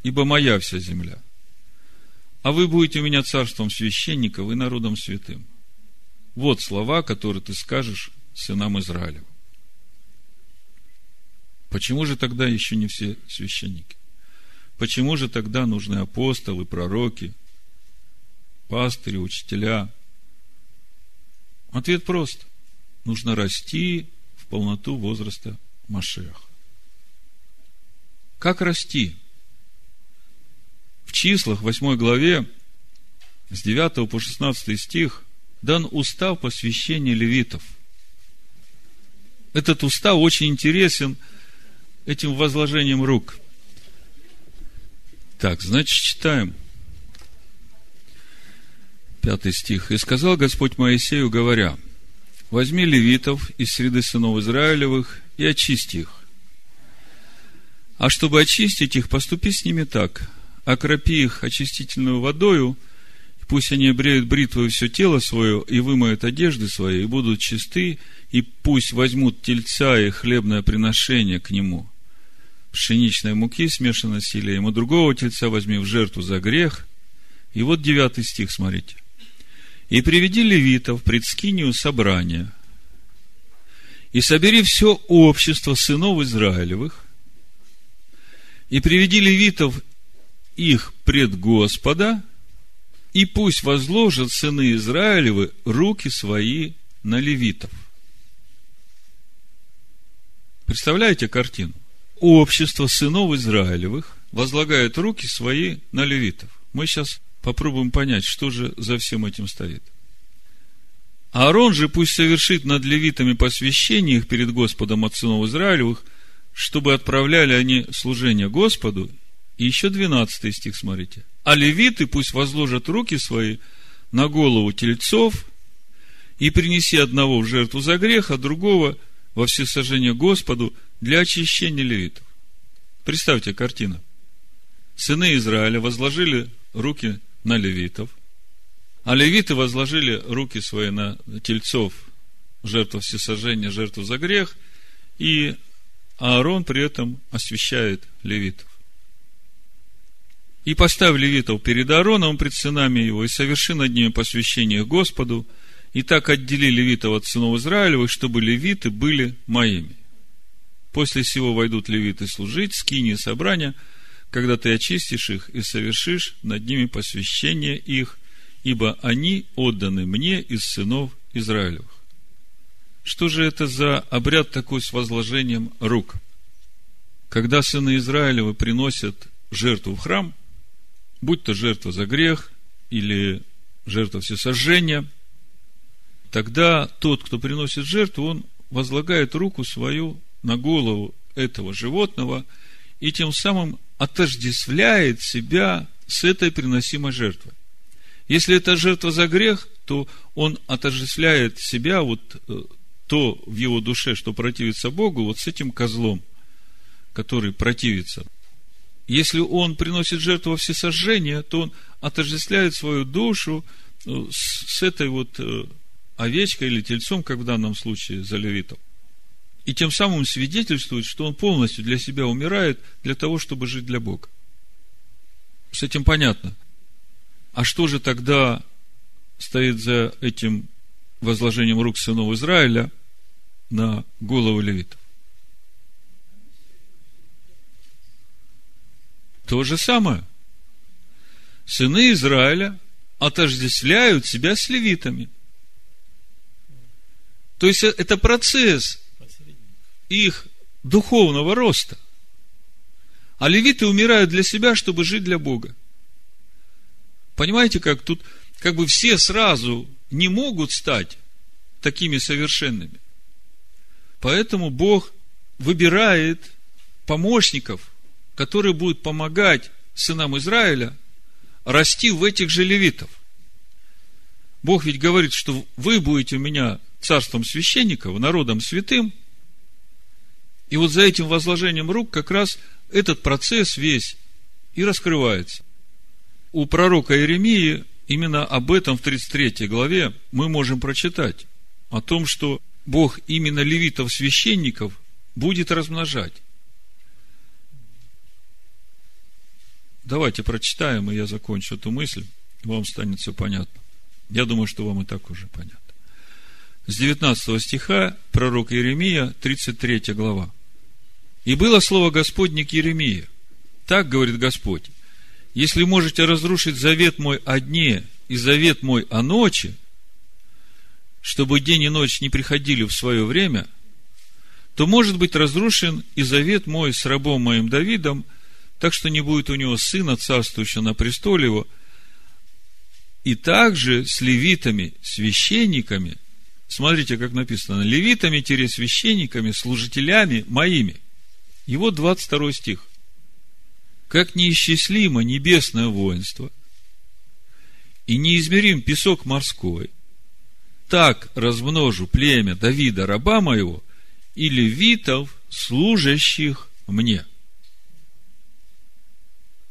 ибо моя вся земля. А вы будете у меня царством священников и народом святым. Вот слова, которые ты скажешь сынам Израилев. Почему же тогда еще не все священники? Почему же тогда нужны апостолы, пророки, пастыри, учителя? Ответ прост. Нужно расти в полноту возраста Машеха. Как расти? В числах 8 главе с 9 по 16 стих дан устав посвящения левитов. Этот устав очень интересен этим возложением рук. Так, значит, читаем. Пятый стих. «И сказал Господь Моисею, говоря, возьми левитов из среды сынов Израилевых и очисти их, а чтобы очистить их, поступи с ними так. Окропи их очистительную водою, пусть они обреют бритвой все тело свое и вымоют одежды свои, и будут чисты, и пусть возьмут тельца и хлебное приношение к нему. Пшеничной муки смешано с илеем, и другого тельца возьми в жертву за грех. И вот девятый стих, смотрите. И приведи левитов пред скинию собрания, и собери все общество сынов Израилевых, и приведи левитов их пред Господа, и пусть возложат сыны Израилевы руки свои на левитов. Представляете картину? Общество сынов Израилевых возлагает руки свои на левитов. Мы сейчас попробуем понять, что же за всем этим стоит. Аарон же пусть совершит над левитами посвящение их перед Господом от сынов Израилевых – чтобы отправляли они служение Господу. И еще 12 стих, смотрите. А левиты пусть возложат руки свои на голову тельцов и принеси одного в жертву за грех, а другого во всесожжение Господу для очищения левитов. Представьте картину. Сыны Израиля возложили руки на левитов, а левиты возложили руки свои на тельцов, жертву всесожжения, жертву за грех, и Аарон при этом освящает левитов. И поставь левитов перед Аароном, пред сынами его, и соверши над ними посвящение Господу, и так отдели левитов от сынов Израилевых, чтобы левиты были моими. После сего войдут левиты служить, скини собрания, когда ты очистишь их и совершишь над ними посвящение их, ибо они отданы мне из сынов Израилевых. Что же это за обряд такой с возложением рук? Когда сыны Израилева приносят жертву в храм, будь то жертва за грех или жертва всесожжения, тогда тот, кто приносит жертву, он возлагает руку свою на голову этого животного и тем самым отождествляет себя с этой приносимой жертвой. Если это жертва за грех, то он отождествляет себя вот э, то в его душе, что противится Богу, вот с этим козлом, который противится. Если он приносит жертву во всесожжение, то он отождествляет свою душу э, с этой вот э, овечкой или тельцом, как в данном случае за левитом. И тем самым свидетельствует, что он полностью для себя умирает для того, чтобы жить для Бога. С этим понятно. А что же тогда стоит за этим возложением рук сынов Израиля на голову левитов. То же самое. Сыны Израиля отождествляют себя с левитами. То есть это процесс их духовного роста. А левиты умирают для себя, чтобы жить для Бога. Понимаете, как тут как бы все сразу не могут стать такими совершенными. Поэтому Бог выбирает помощников, которые будут помогать сынам Израиля расти в этих же левитов. Бог ведь говорит, что вы будете у меня царством священников, народом святым. И вот за этим возложением рук как раз этот процесс весь и раскрывается. У пророка Иеремии именно об этом в 33 главе мы можем прочитать. О том, что Бог именно левитов-священников будет размножать. Давайте прочитаем, и я закончу эту мысль. Вам станет все понятно. Я думаю, что вам и так уже понятно. С 19 стиха пророк Иеремия, 33 глава. «И было слово Господне к Иеремии. Так говорит Господь, если можете разрушить завет мой о дне и завет мой о ночи, чтобы день и ночь не приходили в свое время, то может быть разрушен и завет мой с рабом моим Давидом, так что не будет у него сына, царствующего на престоле его, и также с левитами, священниками, смотрите, как написано, левитами-священниками, служителями моими. Вот 22 стих. Как неисчислимо небесное воинство, и неизмерим песок морской, так размножу племя Давида, раба моего, и левитов, служащих мне.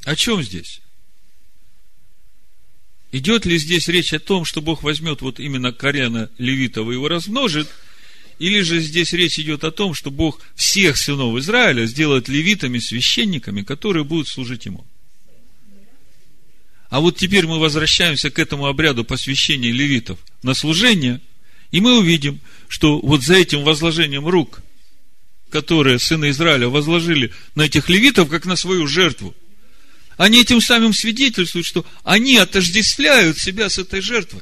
О чем здесь? Идет ли здесь речь о том, что Бог возьмет вот именно Корена Левитова и его размножит, или же здесь речь идет о том, что Бог всех сынов Израиля сделает левитами, священниками, которые будут служить Ему. А вот теперь мы возвращаемся к этому обряду посвящения левитов на служение, и мы увидим, что вот за этим возложением рук, которые сыны Израиля возложили на этих левитов, как на свою жертву – они этим самым свидетельствуют, что они отождествляют себя с этой жертвой.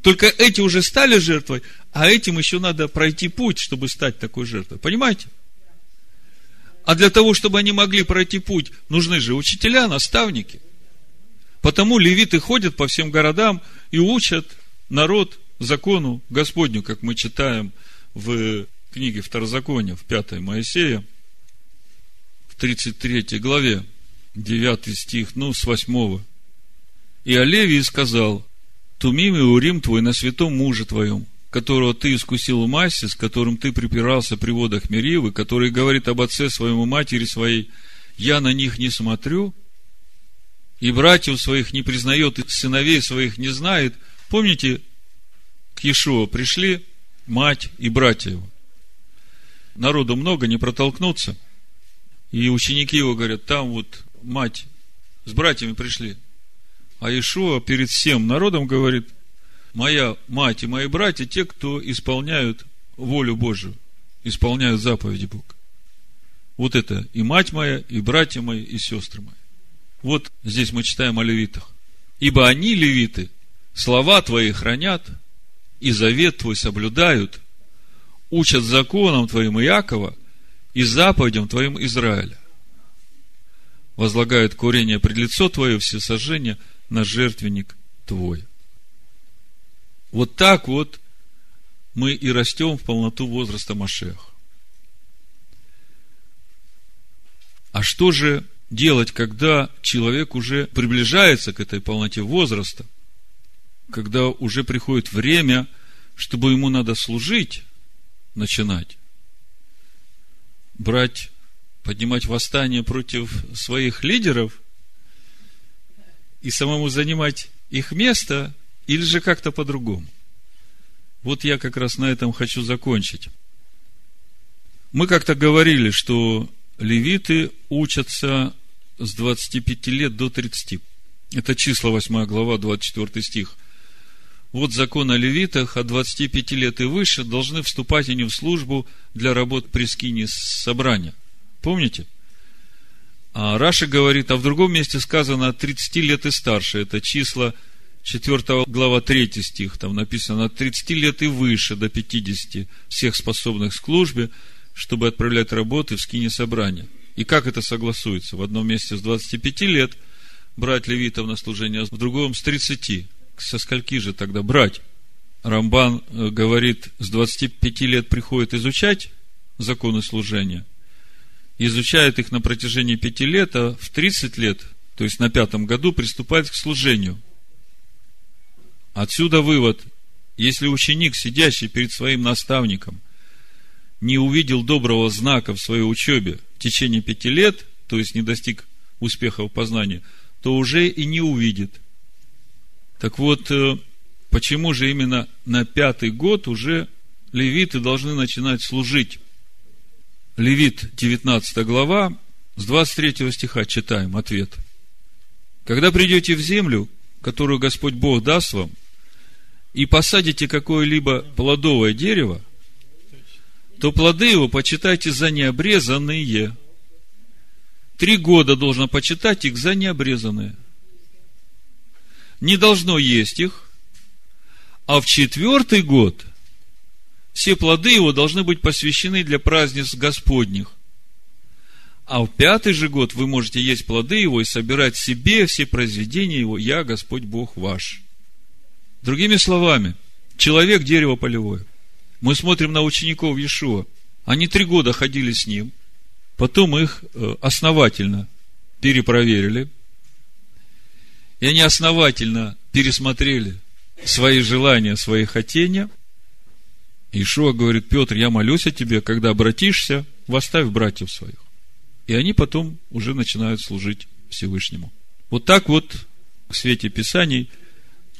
Только эти уже стали жертвой, а этим еще надо пройти путь, чтобы стать такой жертвой. Понимаете? А для того, чтобы они могли пройти путь, нужны же учителя, наставники. Потому левиты ходят по всем городам и учат народ закону Господню, как мы читаем в книге Второзакония, в 5 Моисея, в 33 главе. 9 стих, ну, с 8. И о Левии сказал, Тумим и Урим твой на святом муже твоем, которого ты искусил в массе, с которым ты припирался при водах Меривы, который говорит об отце своему матери своей, я на них не смотрю, и братьев своих не признает, и сыновей своих не знает. Помните, к Иешуа пришли мать и братья его. Народу много, не протолкнуться. И ученики его говорят, там вот мать с братьями пришли. А Ишуа перед всем народом говорит, моя мать и мои братья, те, кто исполняют волю Божию, исполняют заповеди Бога. Вот это и мать моя, и братья мои, и сестры мои. Вот здесь мы читаем о левитах. Ибо они, левиты, слова твои хранят, и завет твой соблюдают, учат законам твоим Иакова и заповедям твоим Израиля возлагают курение пред лицо твое, все сожжения на жертвенник твой. Вот так вот мы и растем в полноту возраста Машех. А что же делать, когда человек уже приближается к этой полноте возраста, когда уже приходит время, чтобы ему надо служить, начинать, брать поднимать восстание против своих лидеров и самому занимать их место, или же как-то по-другому. Вот я как раз на этом хочу закончить. Мы как-то говорили, что левиты учатся с 25 лет до 30. Это числа 8 глава, 24 стих. Вот закон о левитах от 25 лет и выше должны вступать они в службу для работ при скине собрания – Помните? А Раша говорит, а в другом месте сказано от 30 лет и старше. Это числа 4 глава 3 стих. Там написано от 30 лет и выше до 50 всех способных к службе, чтобы отправлять работы в скине собрания. И как это согласуется? В одном месте с 25 лет брать левитов на служение, а в другом с 30. Со скольки же тогда брать? Рамбан э, говорит, с 25 лет приходит изучать законы служения – изучает их на протяжении пяти лет, а в 30 лет, то есть на пятом году, приступает к служению. Отсюда вывод. Если ученик, сидящий перед своим наставником, не увидел доброго знака в своей учебе в течение пяти лет, то есть не достиг успеха в познании, то уже и не увидит. Так вот, э, почему же именно на пятый год уже левиты должны начинать служить? Левит, 19 глава, с 23 стиха читаем ответ. Когда придете в землю, которую Господь Бог даст вам, и посадите какое-либо плодовое дерево, то плоды его почитайте за необрезанные. Три года должно почитать их за необрезанные. Не должно есть их, а в четвертый год все плоды его должны быть посвящены для праздниц Господних. А в пятый же год вы можете есть плоды его и собирать себе все произведения его, я Господь Бог ваш. Другими словами, человек – дерево полевое – мы смотрим на учеников Иешуа. Они три года ходили с ним, потом их э, основательно перепроверили, и они основательно пересмотрели свои желания, свои хотения. Ишуа говорит, Петр, я молюсь о тебе, когда обратишься, восставь братьев своих. И они потом уже начинают служить Всевышнему. Вот так вот в свете Писаний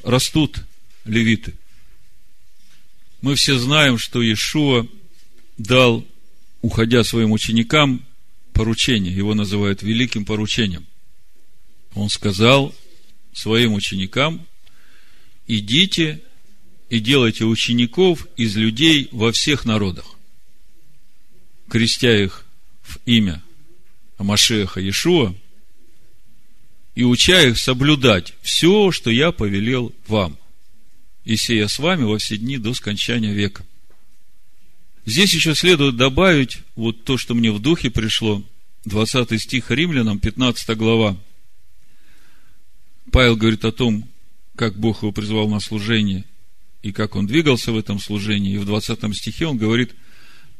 растут левиты – мы все знаем, что Иешуа дал, уходя своим ученикам, поручение. Его называют великим поручением. Он сказал своим ученикам, идите и делайте учеников из людей во всех народах, крестя их в имя Амашеха Иешуа и уча их соблюдать все, что я повелел вам – и сея с вами во все дни до скончания века. Здесь еще следует добавить вот то, что мне в духе пришло, 20 стих Римлянам, 15 глава. Павел говорит о том, как Бог его призвал на служение и как он двигался в этом служении. И в 20 стихе он говорит,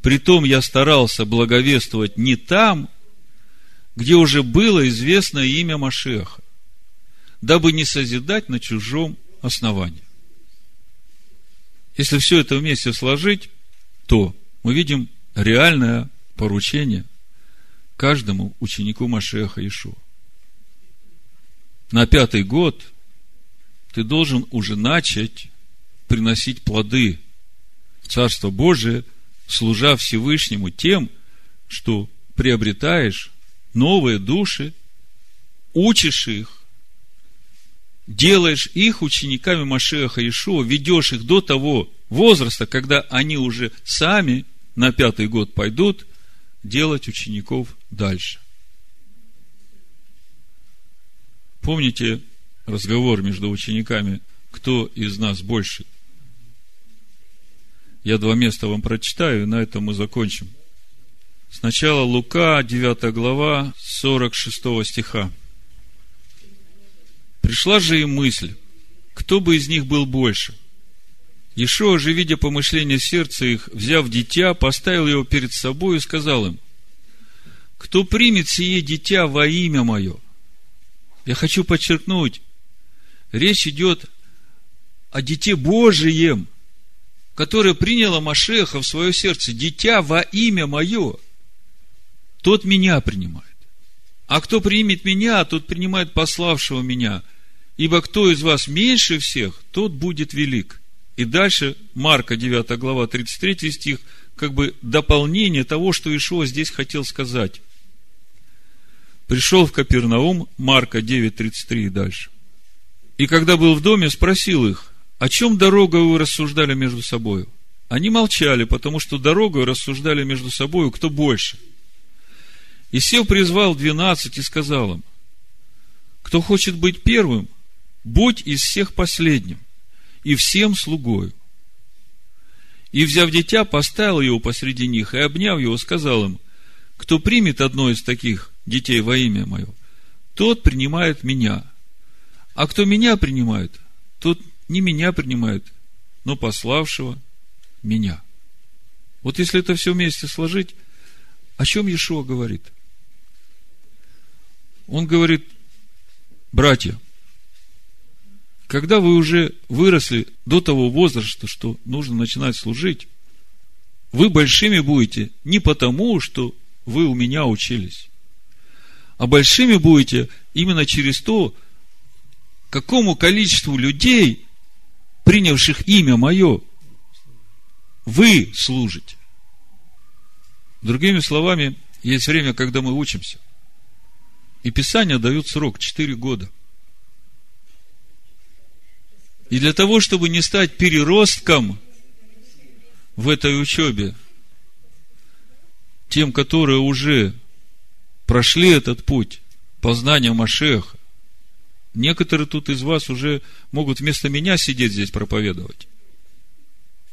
«Притом я старался благовествовать не там, где уже было известно имя Машеха, дабы не созидать на чужом основании». Если все это вместе сложить, то мы видим реальное поручение каждому ученику Машеха Ишуа. На пятый год ты должен уже начать приносить плоды в Царство Божие, служа Всевышнему тем, что приобретаешь новые души, учишь их, делаешь их учениками Машеха Ишуа, ведешь их до того возраста, когда они уже сами на пятый год пойдут делать учеников дальше. Помните разговор между учениками, кто из нас больше? Я два места вам прочитаю, и на этом мы закончим. Сначала Лука, 9 глава, 46 стиха. Пришла же им мысль, кто бы из них был больше. Ишуа же, видя помышления сердца их, взяв дитя, поставил его перед собой и сказал им, кто примет сие дитя во имя мое? Я хочу подчеркнуть, речь идет о дите Божием, которое приняло Машеха в свое сердце, дитя во имя мое, тот меня принимает. А кто примет меня, тот принимает пославшего меня – Ибо кто из вас меньше всех, тот будет велик. И дальше Марка 9 глава 33 стих, как бы дополнение того, что Ишуа здесь хотел сказать. Пришел в Капернаум, Марка 9, 33 и дальше. И когда был в доме, спросил их, о чем дорога вы рассуждали между собой? Они молчали, потому что дорогой рассуждали между собой, кто больше. И сел призвал двенадцать и сказал им, кто хочет быть первым, будь из всех последним, и всем слугою. И, взяв дитя, поставил его посреди них, и, обняв его, сказал им, кто примет одно из таких детей во имя мое, тот принимает меня. А кто меня принимает, тот не меня принимает, но пославшего меня. Вот если это все вместе сложить, о чем Иешуа говорит? Он говорит, братья, когда вы уже выросли до того возраста, что нужно начинать служить, вы большими будете не потому, что вы у меня учились, а большими будете именно через то, какому количеству людей, принявших имя мое, вы служите. Другими словами, есть время, когда мы учимся. И Писание дают срок 4 года. И для того, чтобы не стать переростком в этой учебе, тем, которые уже прошли этот путь познания Машеха, некоторые тут из вас уже могут вместо меня сидеть здесь проповедовать.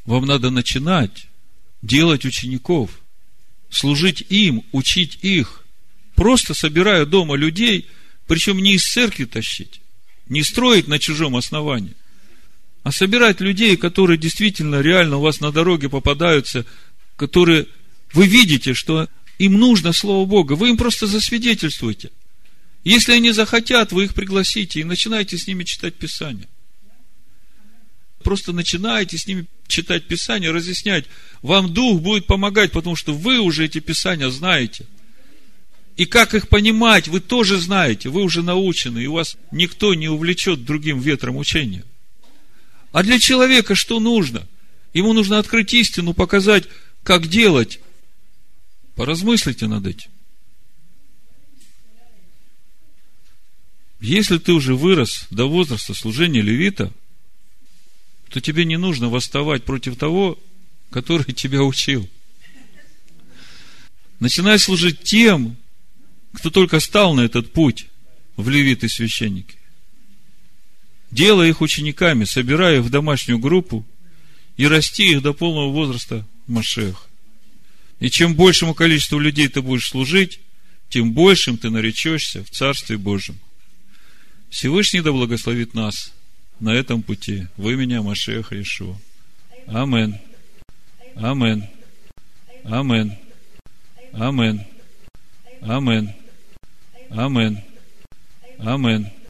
Вам надо начинать делать учеников, служить им, учить их, просто собирая дома людей, причем не из церкви тащить, не строить на чужом основании, а собирать людей, которые действительно реально у вас на дороге попадаются, которые вы видите, что им нужно Слово Бога, вы им просто засвидетельствуете. Если они захотят, вы их пригласите и начинайте с ними читать Писание. Просто начинайте с ними читать Писание, разъяснять. Вам Дух будет помогать, потому что вы уже эти Писания знаете. И как их понимать, вы тоже знаете, вы уже научены, и вас никто не увлечет другим ветром учения. А для человека что нужно? Ему нужно открыть истину, показать, как делать. Поразмыслите над этим. Если ты уже вырос до возраста служения левита, то тебе не нужно восставать против того, который тебя учил. Начинай служить тем, кто только стал на этот путь в левиты священники делая их учениками, собирая их в домашнюю группу и расти их до полного возраста Машех. И чем большему количеству людей ты будешь служить, тем большим ты наречешься в Царстве Божьем. Всевышний да благословит нас на этом пути. Вы меня, Машех Ишуа. Амен. Амен. Амен. Амен. Амен. Амен. Амен.